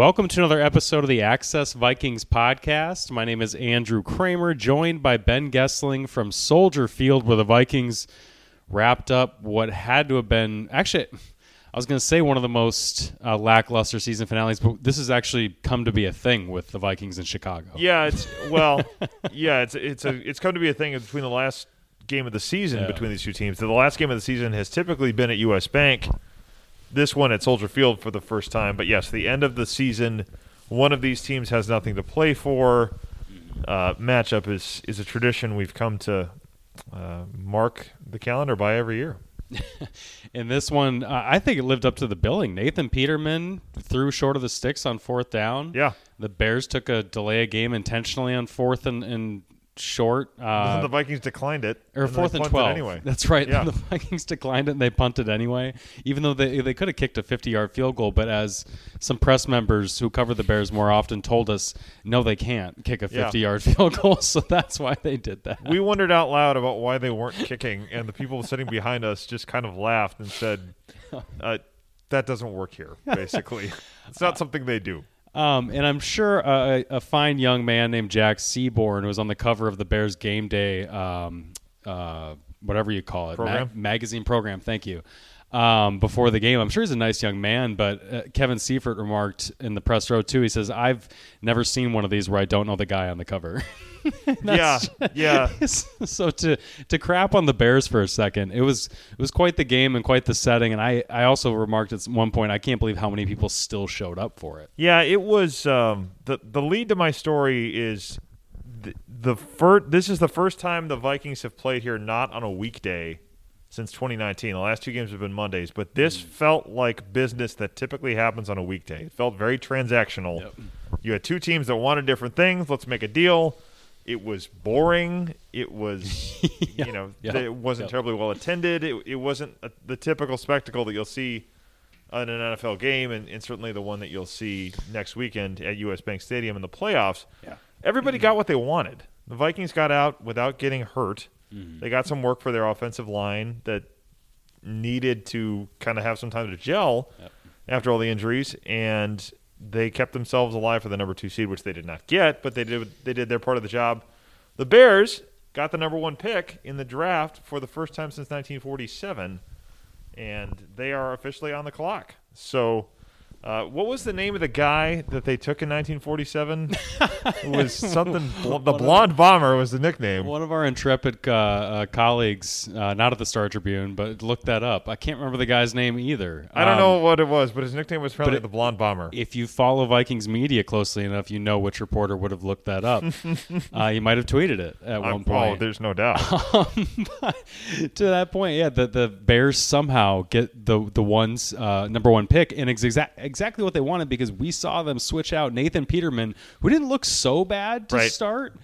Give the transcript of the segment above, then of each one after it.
Welcome to another episode of the Access Vikings podcast. My name is Andrew Krammer, joined by Ben Goessling from Soldier Field, where the Vikings wrapped up what had to have been actually. I was going to say one of the most uh, lackluster season finales, but this has actually come to be a thing with the Vikings in Chicago. Yeah, it's well, yeah, it's it's a it's come to be a thing between the last game of the season Yeah. between these two teams. The last game of the season has typically been at US Bank. This one at Soldier Field for the first time, but yes, the end of the season, one of these teams has nothing to play for. Uh, matchup is is a tradition we've come to uh, mark the calendar by every year. In this one, uh, I think it lived up to the billing. Nathan Peterman threw short of the sticks on fourth down. Yeah, The Bears took a delay a game intentionally on fourth and, and short. Uh, the Vikings declined it or and fourth and twelve. anyway. That's right. Yeah. The Vikings declined it and they punted anyway, even though they they could have kicked a fifty-yard field goal. But as some press members who cover the Bears more often told us, no, they can't kick a Yeah. fifty-yard field goal. So that's why they did that. we wondered out loud about why they weren't kicking, and the people sitting behind us just kind of laughed and said, uh, "That doesn't work here." Basically, it's not something they do. Um, and I'm sure a, a fine young man named Jack Sanborn was on the cover of the Bears game day, um, uh, whatever you call it, Program? magazine program. Thank you. Um, before the game, I'm sure he's a nice young man, but uh, Kevin Seifert remarked in the press row too. He says, "I've never seen one of these where I don't know the guy on the cover." Yeah, yeah. so to to crap on the Bears for a second, it was it was quite the game and quite the setting. And I I also remarked at one point, I can't believe how many people still showed up for it. Yeah, it was um, the the lead to my story is the, the first. This is the first time the Vikings have played here not on a weekday since 2019. The last two games have been Mondays, but this mm. felt like business that typically happens on a weekday. It felt very transactional. Yep. You had two teams that wanted different things. Let's make a deal. It was boring. It was, you know, Yep. it wasn't Yep. terribly well attended. It, it wasn't a, the typical spectacle that you'll see in an NFL game, and, and certainly the one that you'll see next weekend at US Bank Stadium in the playoffs. Yeah. Everybody mm-hmm. got what they wanted. The Vikings got out without getting hurt. Mm-hmm. They got some work for their offensive line that needed to kind of have some time to gel Yep. after all the injuries, and they kept themselves alive for the number two seed, which they did not get, but they did they did their part of the job. The Bears got the number one pick in the draft for the first time since 1947, and they are officially on the clock. So. Uh, what was the name of the guy that they took in 1947? it was something. Bl- the blonde bomber was the nickname. One of our intrepid uh, uh, colleagues, uh, not at the Star Tribune, but looked that up. I can't remember the guy's name either. I don't Um, know what it was, but his nickname was probably it- the blonde bomber. If you follow Vikings media closely enough, you know which reporter would have looked that up. uh, he might have tweeted it at Uh, one oh, point. there's no doubt. But to that point, yeah, the, the Bears somehow get the the ones uh, number one pick, and it's exact, exactly what they wanted because we saw them switch out Nathan Peterman, who didn't look so bad to Right. start.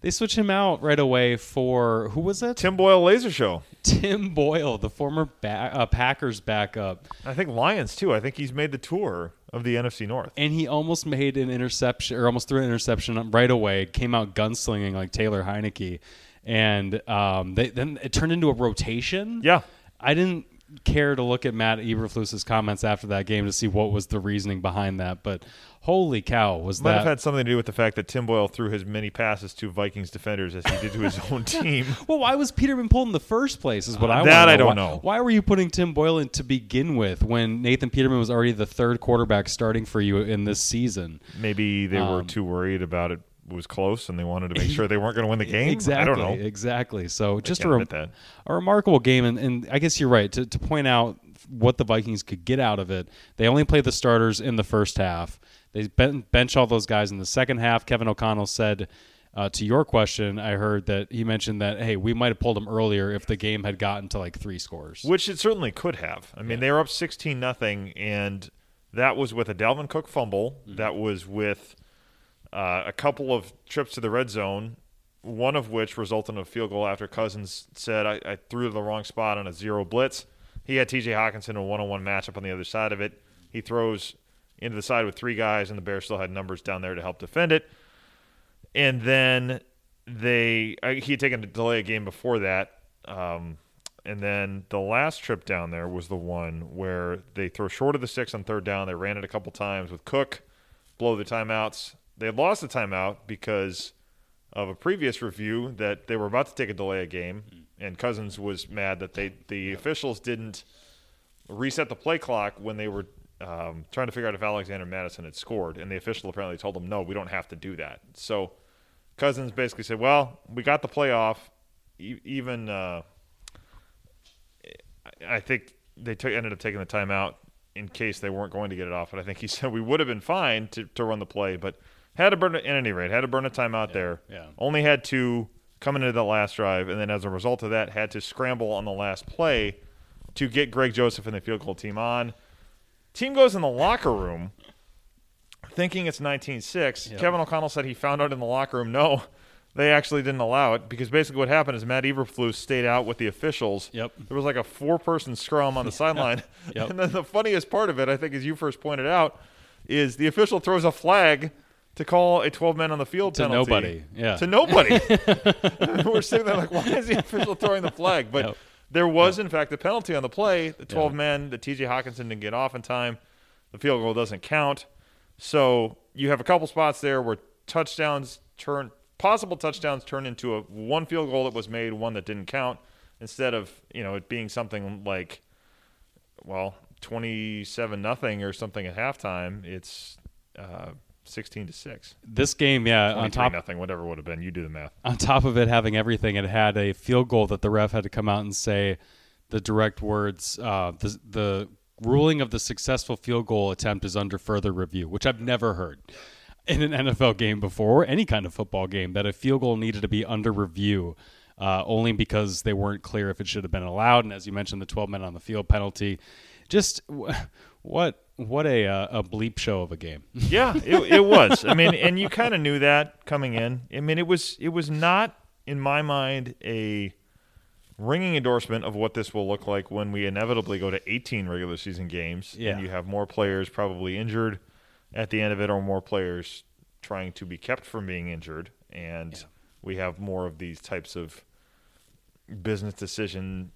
They switch him out right away for who was it? Tim Boyle Laser Show. Tim Boyle, the former ba- uh, Packers backup, I think Lions too. I think he's made the tour of the NFC North. and he almost made an interception or almost threw an interception right away. Came out gunslinging like Taylor Heinicke, and um, they, then it turned into a rotation. Yeah. I didn't care to look at Matt Eberflus's comments after that game to see what was the reasoning behind that, but holy cow, was Might that have had something to do with the fact that Tim Boyle threw as many passes to Vikings defenders as he did to his own team. Well, why was Peterman pulled in the first place? Is what I Uh, that wanna I don't Why- know. Why were you putting Tim Boyle in to begin with when Nathan Peterman was already the third quarterback starting for you in this season? Maybe they were Um, too worried about it was close and they wanted to make sure they weren't going to win the game. Exactly. I don't know. Exactly. So just a, can't rem- that. a remarkable game, and, and I guess you're right to, to point out what the Vikings could get out of it. They only played the starters in the first half. They ben- bench all those guys in the second half. Kevin O'Connell said. Uh, to your question, I heard that he mentioned that hey, we might have pulled them earlier if the game had gotten to like three scores. Which it certainly could have. I mean, they were up 16 nothing, and that was with a Dalvin Cook fumble. Mm-hmm. That was with uh, a couple of trips to the red zone, one of which resulted in a field goal after Cousins said, I, I threw to the wrong spot on a zero blitz. He had TJ Hockenson in a one on one matchup on the other side of it. He throws into the side with three guys, and the Bears still had numbers down there to help defend it. And then they uh, he had taken a delay a game before that. Um, and then the last trip down there was the one where they throw short of the six on third down. They ran it a couple times with Cook blow the timeouts. They lost the timeout because of a previous review that they were about to take a delay a game, and Cousins was mad that they the officials didn't reset the play clock when they were um, trying to figure out if Alexander Mattison had scored, and the official apparently told them, "No, we don't have to do that." So Cousins basically said, "Well, we got the playoff. E- even uh, I think they took, ended up taking the timeout in case they weren't going to get it off. But I think he said we would have been fine to, to run the play, but had to burn at any rate. Had to burn a timeout there. yeah. Only had two coming into that last drive, and then as a result of that, had to scramble on the last play to get Greg Joseph and the field goal team on. Team goes in the locker room thinking it's 19-6. Yep. Kevin O'Connell said he found out in the locker room, no, they actually didn't allow it because basically what happened is Matt Eberflus stayed out with the officials. Yep. There was like a four-person scrum on the sideline. Yep. And then the funniest part of it, I think, as you first pointed out, is the official throws a flag to call a 12 men on the field penalty. To penalty. nobody, yeah. To nobody. We're sitting there like, why is the official throwing the flag? But Yep. there was, in fact, a penalty on the play. The 12 Yeah. men, the TJ Hockenson didn't get off in time. The field goal doesn't count. So you have a couple spots there where touchdowns turn, possible touchdowns turn into a one field goal that was made, one that didn't count, instead of you know it being something like, well, 27 nothing or something at halftime. It's uh, 16 to six. This game, yeah, on 23 top nothing, whatever it would have been. You do the math. on top of it having everything, it had a field goal that the ref had to come out and say the direct words, uh, the, the ruling of the successful field goal attempt is under further review, which I've never heard in an NFL game before or any kind of football game that a field goal needed to be under review. Uh, only because they weren't clear if it should have been allowed, and as you mentioned, the 12 men on the field penalty. Just w- what what a uh, a bleep show of a game. Yeah, it, it was. I mean, and you kind of knew that coming in. I mean, it was it was not in my mind a ringing endorsement of what this will look like when we inevitably go to 18 regular season games Yeah. and you have more players probably injured at the end of it or more players trying to be kept from being injured and we have more of these types of business decision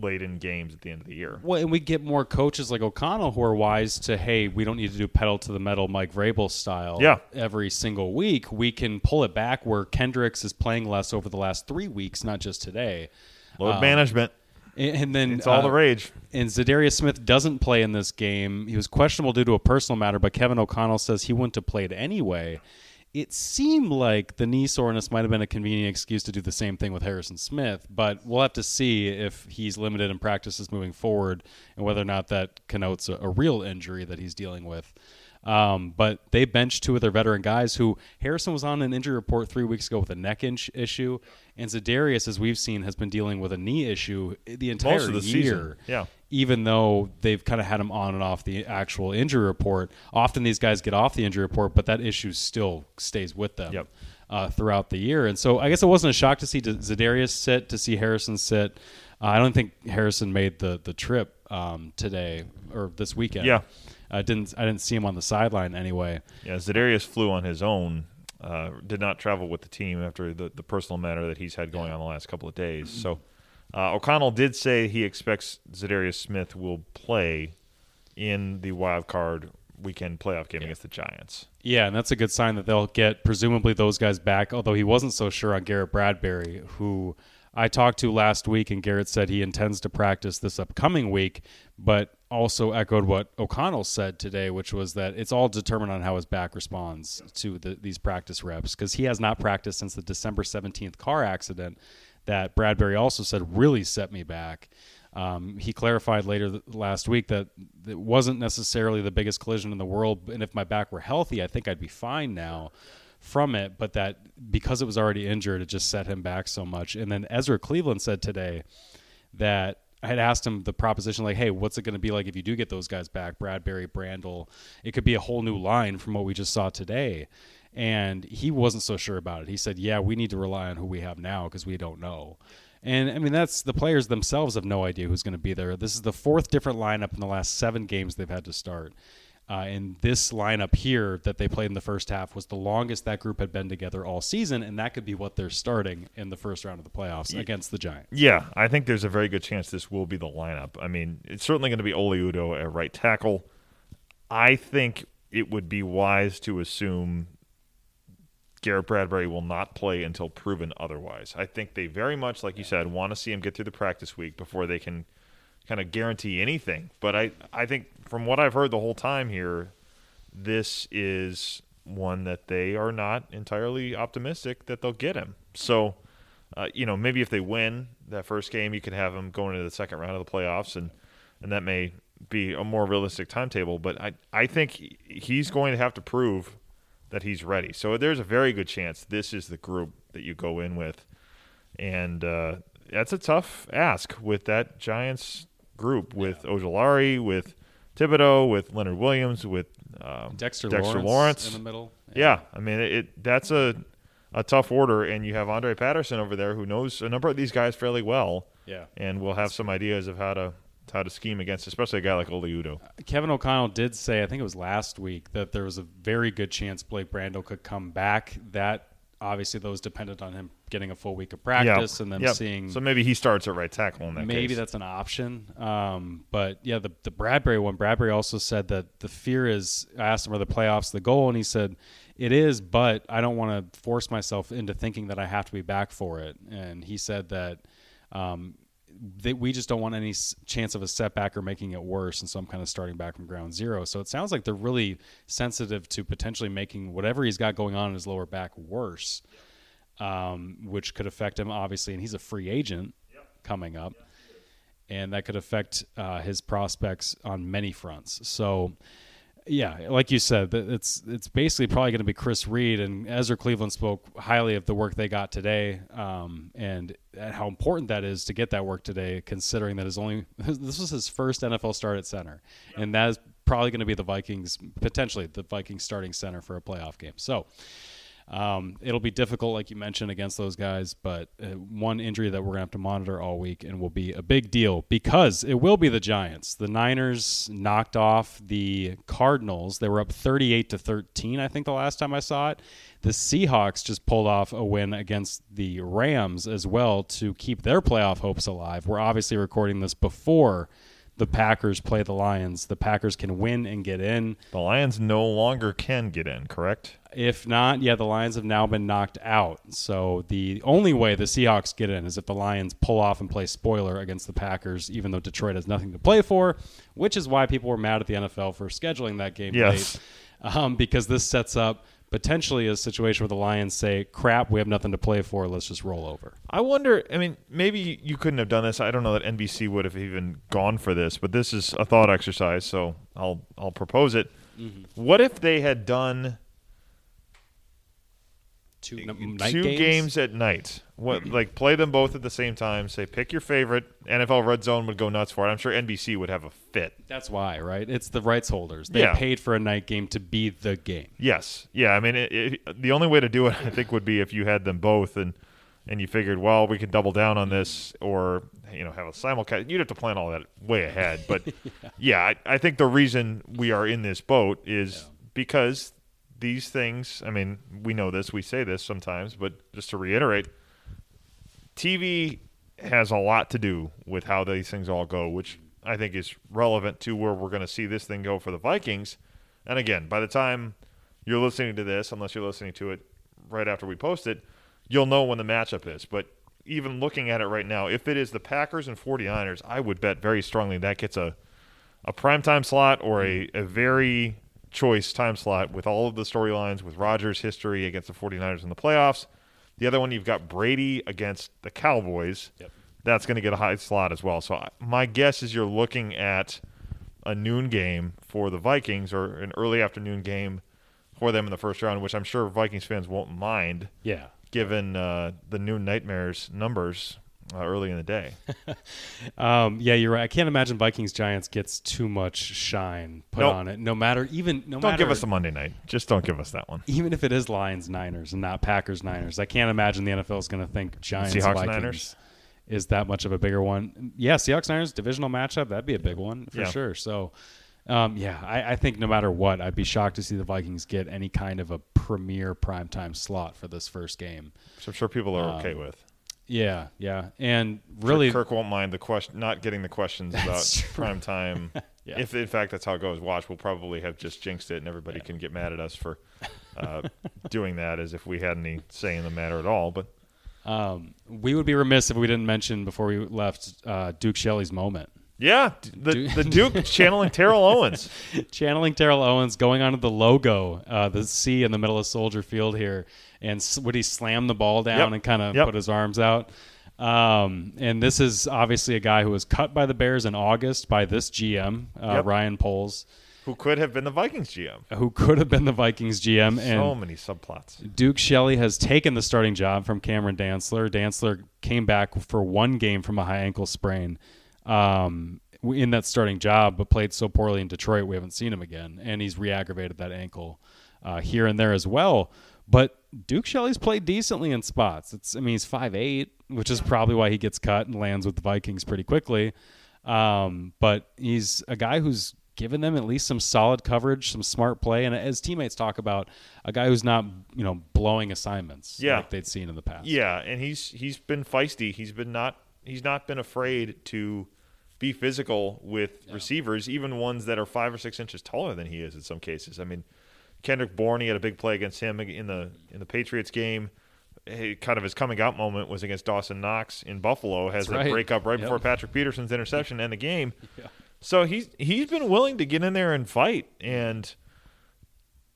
laden games at the end of the year. Well, and we get more coaches like O'Connell who are wise to, hey, we don't need to do pedal to the metal Mike Vrabel style Yeah. every single week. We can pull it back where Kendricks is playing less over the last three weeks, not just today. Load Um, management, And, and then it's all uh, the rage. and Za'Darius Smith doesn't play in this game. He was questionable due to a personal matter, but Kevin O'Connell says he wouldn't have played anyway. It seemed like the knee soreness might have been a convenient excuse to do the same thing with Harrison Smith, but we'll have to see if he's limited in practices moving forward and whether or not that connotes a, a real injury that he's dealing with. Um, but they benched two of their veteran guys who Harrison was on an injury report three weeks ago with a neck inch issue, and Za'Darius, as we've seen, has been dealing with a knee issue the entire Most of the year season, yeah. even though they've kind of had him on and off the actual injury report. Often these guys get off the injury report, but that issue still stays with them Yep. uh, throughout the year. And so I guess it wasn't a shock to see Za'Darius sit, to see Harrison sit. Uh, I don't think Harrison made the the trip um, today or this weekend. Yeah. I didn't. I didn't see him on the sideline anyway. Yeah, Za'Darius flew on his own. Uh, did not travel with the team after the, the personal matter that he's had going on the last couple of days. So uh, O'Connell did say he expects Za'Darius Smith will play in the wild card weekend playoff game against the Giants. Yeah, and that's a good sign that they'll get presumably those guys back. Although he wasn't so sure on Garrett Bradbury, who I talked to last week, and Garrett said he intends to practice this upcoming week, but also echoed what O'Connell said today, which was that it's all determined on how his back responds to the, these practice reps because he has not practiced since the December 17th car accident that Bradbury also said really set me back. Um, he clarified later th- last week that it wasn't necessarily the biggest collision in the world, and if my back were healthy, I think I'd be fine now from it. But that because it was already injured, it just set him back so much. And then Ezra Cleveland said today that I had asked him the proposition like, "Hey, what's it going to be like if you do get those guys back, Bradbury, Brandel? It could be a whole new line from what we just saw today." And he wasn't so sure about it. He said, "Yeah, we need to rely on who we have now because we don't know." And I mean, that's the players themselves have no idea who's going to be there. This is the fourth different lineup in the last seven games they've had to start. Uh, and this lineup here that they played in the first half was the longest that group had been together all season, and that could be what they're starting in the first round of the playoffs against the Giants. Yeah, I think there's a very good chance this will be the lineup. I mean, it's certainly going to be Oli Udoh at right tackle. I think it would be wise to assume Garrett Bradbury will not play until proven otherwise. I think they very much, like you said, want to see him get through the practice week before they can kind of guarantee anything. But I, I think from what I've heard the whole time here, this is one that they are not entirely optimistic that they'll get him. So, uh, you know, maybe if they win that first game, you could have him going into the second round of the playoffs, and and that may be a more realistic timetable. But I, I think he's going to have to prove that he's ready. So there's a very good chance this is the group that you go in with, and uh, that's a tough ask with that Giants group with yeah. With Thibodeaux, with Leonard Williams, with um, Dexter, Dexter Lawrence, Lawrence, in the middle. Yeah. yeah, I mean it, it. That's a a tough order, and you have Andre Patterson over there who knows a number of these guys fairly well. Yeah, and will have some ideas of how to how to scheme against, especially a guy like Oli Udoh. Kevin O'Connell did say, I think it was last week, that there was a very good chance Blake Brandel could come back. That obviously those dependent on him getting a full week of practice yep. and then yep. seeing. So maybe he starts at right tackle in that. Maybe case. that's an option. Um, but yeah, the the Bradbury one. Bradbury also said that the fear is. I asked him, "Are the playoffs the goal?" And he said, "It is, but I don't want to force myself into thinking that I have to be back for it." And he said that. Um, they, we just don't want any chance of a setback or making it worse, and so I'm kind of starting back from ground zero. So it sounds like they're really sensitive to potentially making whatever he's got going on in his lower back worse, um, which could affect him obviously. And he's a free agent coming up, and that could affect uh, his prospects on many fronts. So yeah, like you said, it's it's basically probably going to be Chris Reed and Ezra Cleveland spoke highly of the work they got today, um, and how important that is to get that work today, considering that his only this was his first NFL start at center, and that is probably going to be the Vikings potentially the Vikings starting center for a playoff game. So. Um, it'll be difficult, like you mentioned, against those guys, but uh, one injury that we're going to have to monitor all week and will be a big deal because it will be the Giants. The Niners knocked off the Cardinals. They were up 38 to 13, I think, the last time I saw it. The Seahawks just pulled off a win against the Rams as well to keep their playoff hopes alive. We're obviously recording this before the Packers play the Lions. The Packers can win and get in. The Lions no longer can get in, correct? If not, yeah, the Lions have now been knocked out. So the only way the Seahawks get in is if the Lions pull off and play spoiler against the Packers, even though Detroit has nothing to play for, which is why people were mad at the NFL for scheduling that game yes. late. Um, because this sets up potentially a situation where the Lions say, "Crap, we have nothing to play for. Let's just roll over." I wonder. I mean, maybe you couldn't have done this. I don't know that NBC would have even gone for this, but this is a thought exercise, so I'll I'll propose it. Mm-hmm. What if they had done two, two games? games? at night. What like play them both at the same time? Say pick your favorite. NFL Red Zone would go nuts for it. I'm sure NBC would have a fit. That's why, right? It's the rights holders. They yeah. paid for a night game to be the game. Yes, yeah. I mean, it, it, the only way to do it, I think, would be if you had them both and and you figured, well, we can double down on this, or you know, have a simulcast. You'd have to plan all that way ahead. But yeah, yeah I, I, think the reason we are in this boat is yeah. because these things, I mean, we know this, we say this sometimes, but just to reiterate, TV has a lot to do with how these things all go, which I think is relevant to where we're going to see this thing go for the Vikings. And again, by the time you're listening to this, unless you're listening to it right after we post it, you'll know when the matchup is. But even looking at it right now, if it is the Packers and 49ers, I would bet very strongly that gets a a primetime slot or a, a very choice time slot with all of the storylines with Rodgers' history against the 49ers in the playoffs. The other one, you've got Brady against the Cowboys. Yep. That's going to get a high slot as well. So my guess is you're looking at a noon game for the Vikings or an early afternoon game for them in the first round, which I'm sure Vikings fans won't mind. Yeah. Given uh, the noon nightmares numbers uh, early in the day. um, yeah, you're right. I can't imagine Vikings Giants gets too much shine put nope. on it. No matter even no don't matter, give us a Monday night. Just don't give us that one. Even if it is Lions Niners and not Packers Niners, I can't imagine the NFL is going to think Giants Seahawks Vikings Niners is that much of a bigger one. Yeah, Seahawks Niners divisional matchup that'd be a big one for yeah. sure. So. Um, yeah, I, I, think no matter what, I'd be shocked to see the Vikings get any kind of a premier primetime slot for this first game. So I'm sure people are um, okay with. Yeah, yeah, and really, Kirk won't mind the question, not getting the questions about true. prime time. Yeah. If in fact that's how it goes, watch. We'll probably have just jinxed it, and everybody can get mad at us for uh, doing that, as if we had any say in the matter at all. But um, we would be remiss if we didn't mention before we left uh, Duke Shelley's moment. yeah, the Dude. the Duke channeling Terrell Owens. channeling Terrell Owens going onto the logo, uh, the C in the middle of Soldier Field here, and would he slam the ball down Yep. and kind of Yep. put his arms out? Um, and this is obviously a guy who was cut by the Bears in August by this GM, uh, Yep. Ryan Poles, who could have been the Vikings GM. who could have been the Vikings GM. And so many subplots. Duke Shelley has taken the starting job from Cameron Dantzler. Dantzler came back for one game from a high ankle sprain um, in that starting job, but played so poorly in Detroit we haven't seen him again, and he's re-aggravated that ankle uh, here and there as well. But Duke Shelley's played decently in spots. It's I mean he's five eight, which is probably why he gets cut and lands with the Vikings pretty quickly. Um, but he's a guy who's given them at least some solid coverage, some smart play, and as teammates talk about, a guy who's not you know blowing assignments Yeah. like they'd seen in the past. Yeah, and he's he's been feisty. He's been not he's not been afraid to be physical with receivers, even ones that are five or six inches taller than he is in some cases. I mean, Kendrick Bourne, he had a big play against him in the in the Patriots game. He, kind of his coming out moment was against Dawson Knox in Buffalo. Has That's the right. breakup right Yep. before Patrick Peterson's interception and the game. Yeah. So he's he's been willing to get in there and fight, and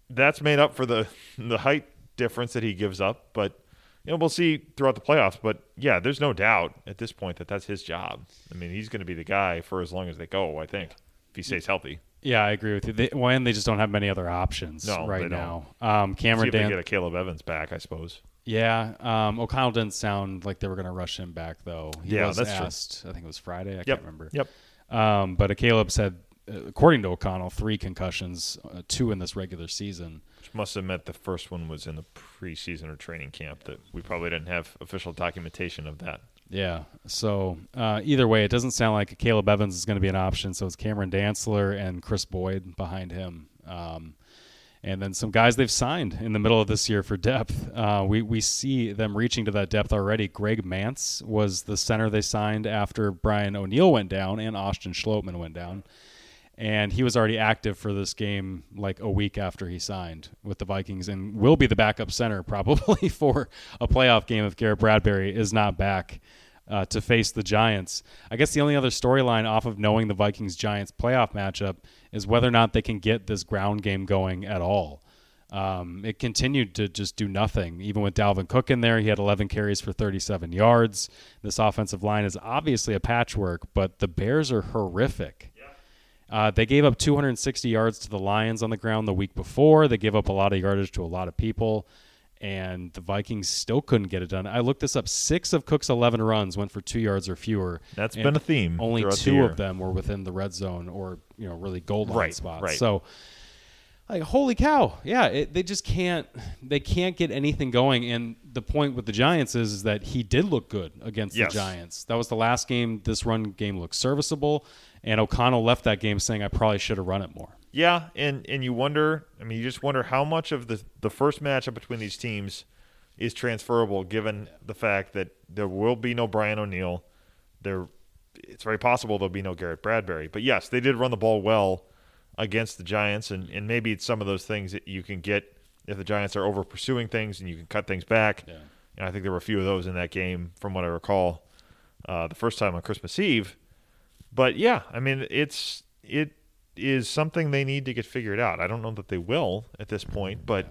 that's made up for the the height difference that he gives up. But you know, we'll see throughout the playoffs. But yeah, there's no doubt at this point that that's his job. I mean, he's going to be the guy for as long as they go. I think if he stays healthy. Yeah, I agree with you. They, they just don't have many other options No, right they now. Um, See Cameron if they Dan, get Akayleb Evans back. I suppose. yeah. Um, O'Connell didn't sound like they were going to rush him back though. He Yeah, was that's true. asked. I think it was Friday. I can't remember. Yep. Um, but Caleb said, uh, according to O'Connell, three concussions, uh, two in this regular season. Which must have meant the first one was in the preseason or training camp. That we probably didn't have official documentation of that. Yeah. So uh, either way, it doesn't sound like Caleb Evans is going to be an option. So it's Cameron Dantzler and Kris Boyd behind him. Um, and then some guys they've signed in the middle of this year for depth. Uh, we, we see them reaching to that depth already. Greg Mancz was the center they signed after Brian O'Neill went down and Austin Schlottmann went down. And he was already active for this game like a week after he signed with the Vikings and will be the backup center probably for a playoff game if Garrett Bradbury is not back uh, to face the Giants. I guess the only other storyline off of knowing the Vikings Giants playoff matchup is whether or not they can get this ground game going at all. Um, it continued to just do nothing. Even with Dalvin Cook in there, he had 11 carries for 37 yards. This offensive line is obviously a patchwork, but the Bears are horrific. Uh, they gave up 260 yards to the Lions on the ground the week before. They gave up a lot of yardage to a lot of people, and the Vikings still couldn't get it done. I looked this up. Six of Cook's 11 runs went for two yards or fewer. That's been a theme Only throughout the two of them were within the red zone or you know really goal line Right, spots. right. So like holy cow yeah it, they just can't they can't get anything going and the point with the giants is, is that he did look good against Yes. the giants that was the last game this run game looked serviceable and o'connell left that game saying i probably should have run it more Yeah, and and you wonder. I mean, you just wonder how much of the the first matchup between these teams is transferable, given the fact that there will be no Brian O'Neill. There, it's very possible there'll be no Garrett Bradbury. But yes, they did run the ball well against the Giants, and and maybe it's some of those things that you can get if the Giants are over pursuing things and you can cut things back. Yeah. And I think there were a few of those in that game, from what I recall, uh, the first time on Christmas Eve. But yeah, I mean, it's it is something they need to get figured out. I don't know that they will at this point, but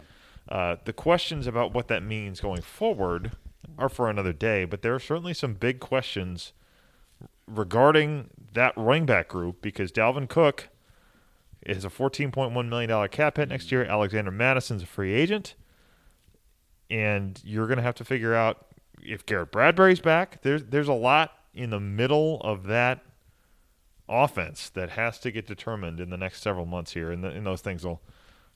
uh, the questions about what that means going forward are for another day. But there are certainly some big questions regarding that running back group because Dalvin Cook is a $14.1 million cap hit next year. Alexander Mattison's a free agent. And you're going to have to figure out if Garrett Bradbury's back. There's, there's a lot in the middle of that offense that has to get determined in the next several months here, and, the, and those things will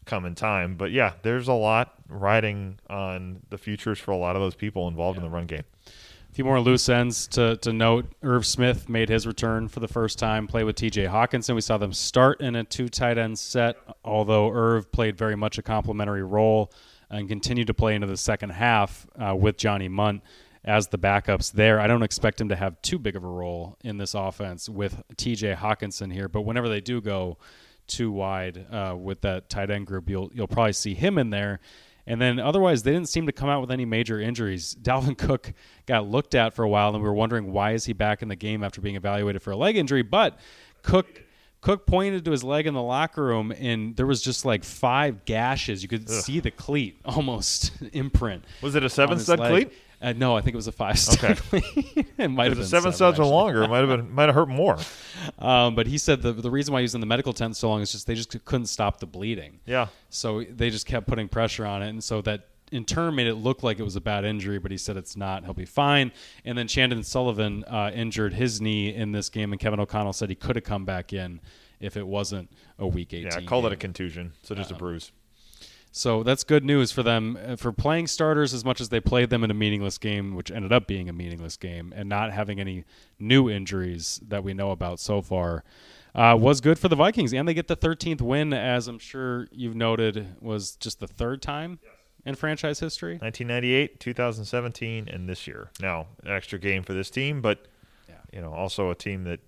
come in time. But yeah, there's a lot riding on the futures for a lot of those people involved in the run game. Few more loose ends to, to note. Irv Smith made his return for the first time, play with TJ Hockenson. We saw them start in a two tight end set, although Irv played very much a complementary role and continued to play into the second half uh, with Johnny Mundt. as the backups there. I don't expect him to have too big of a role in this offense with TJ Hockenson here, but whenever they do go too wide uh, with that tight end group, you'll you'll probably see him in there. And then otherwise, they didn't seem to come out with any major injuries. Dalvin Cook got looked at for a while, and we were wondering why is he back in the game after being evaluated for a leg injury. But Cook Cook pointed to his leg in the locker room, and there was just like five gashes. You could Ugh. see the cleat almost imprint. Was it a seven stud cleat? Uh, no, I think it was a five stud cleat. it might have been seven studs are actually. longer, it might have been might have hurt more. Um, but he said the the reason why he was in the medical tent so long is just they just couldn't stop the bleeding. Yeah. So they just kept putting pressure on it, and so that in turn made it look like it was a bad injury. But he said it's not; he'll be fine. And then Chandon Sullivan uh, injured his knee in this game, and Kevin O'Connell said he could have come back in if it wasn't a week eighteen. Yeah, call called it a contusion, so just a bruise. So that's good news for them uh, for playing starters as much as they played them in a meaningless game, which ended up being a meaningless game, and not having any new injuries that we know about so far. Uh, was good for the Vikings, and they get the 13th win, as I'm sure you've noted, was just the third time in franchise history. 1998, 2017, and this year. Now, an extra game for this team, but Yeah. you know, also a team that,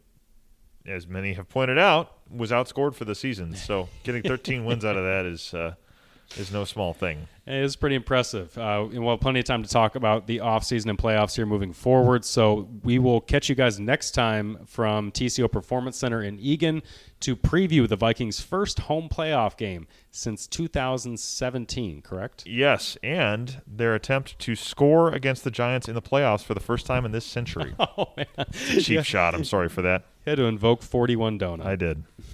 as many have pointed out, was outscored for the season. So getting 13 wins out of that is uh, is no small thing. It is pretty impressive. Uh, and we'll have plenty of time to talk about the offseason and playoffs here moving forward. So we will catch you guys next time from TCO Performance Center in Eagan to preview the Vikings' first home playoff game since 2017, correct? Yes, and their attempt to score against the Giants in the playoffs for the first time in this century. Oh, man. Cheap shot. I'm sorry for that. Had to invoke 41 Donut. I did.